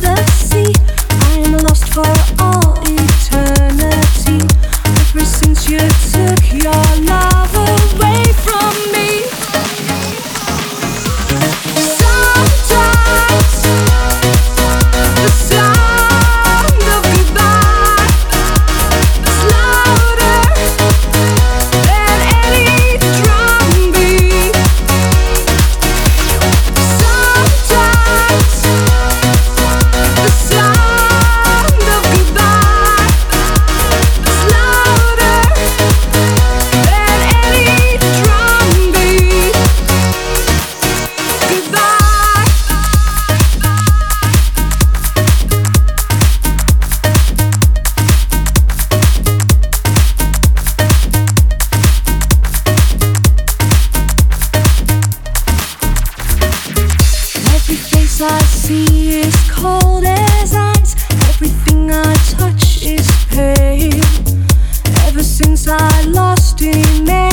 the sea. I'm lost for I see is cold as ice. Everything I touch is pain. Ever since I lost him.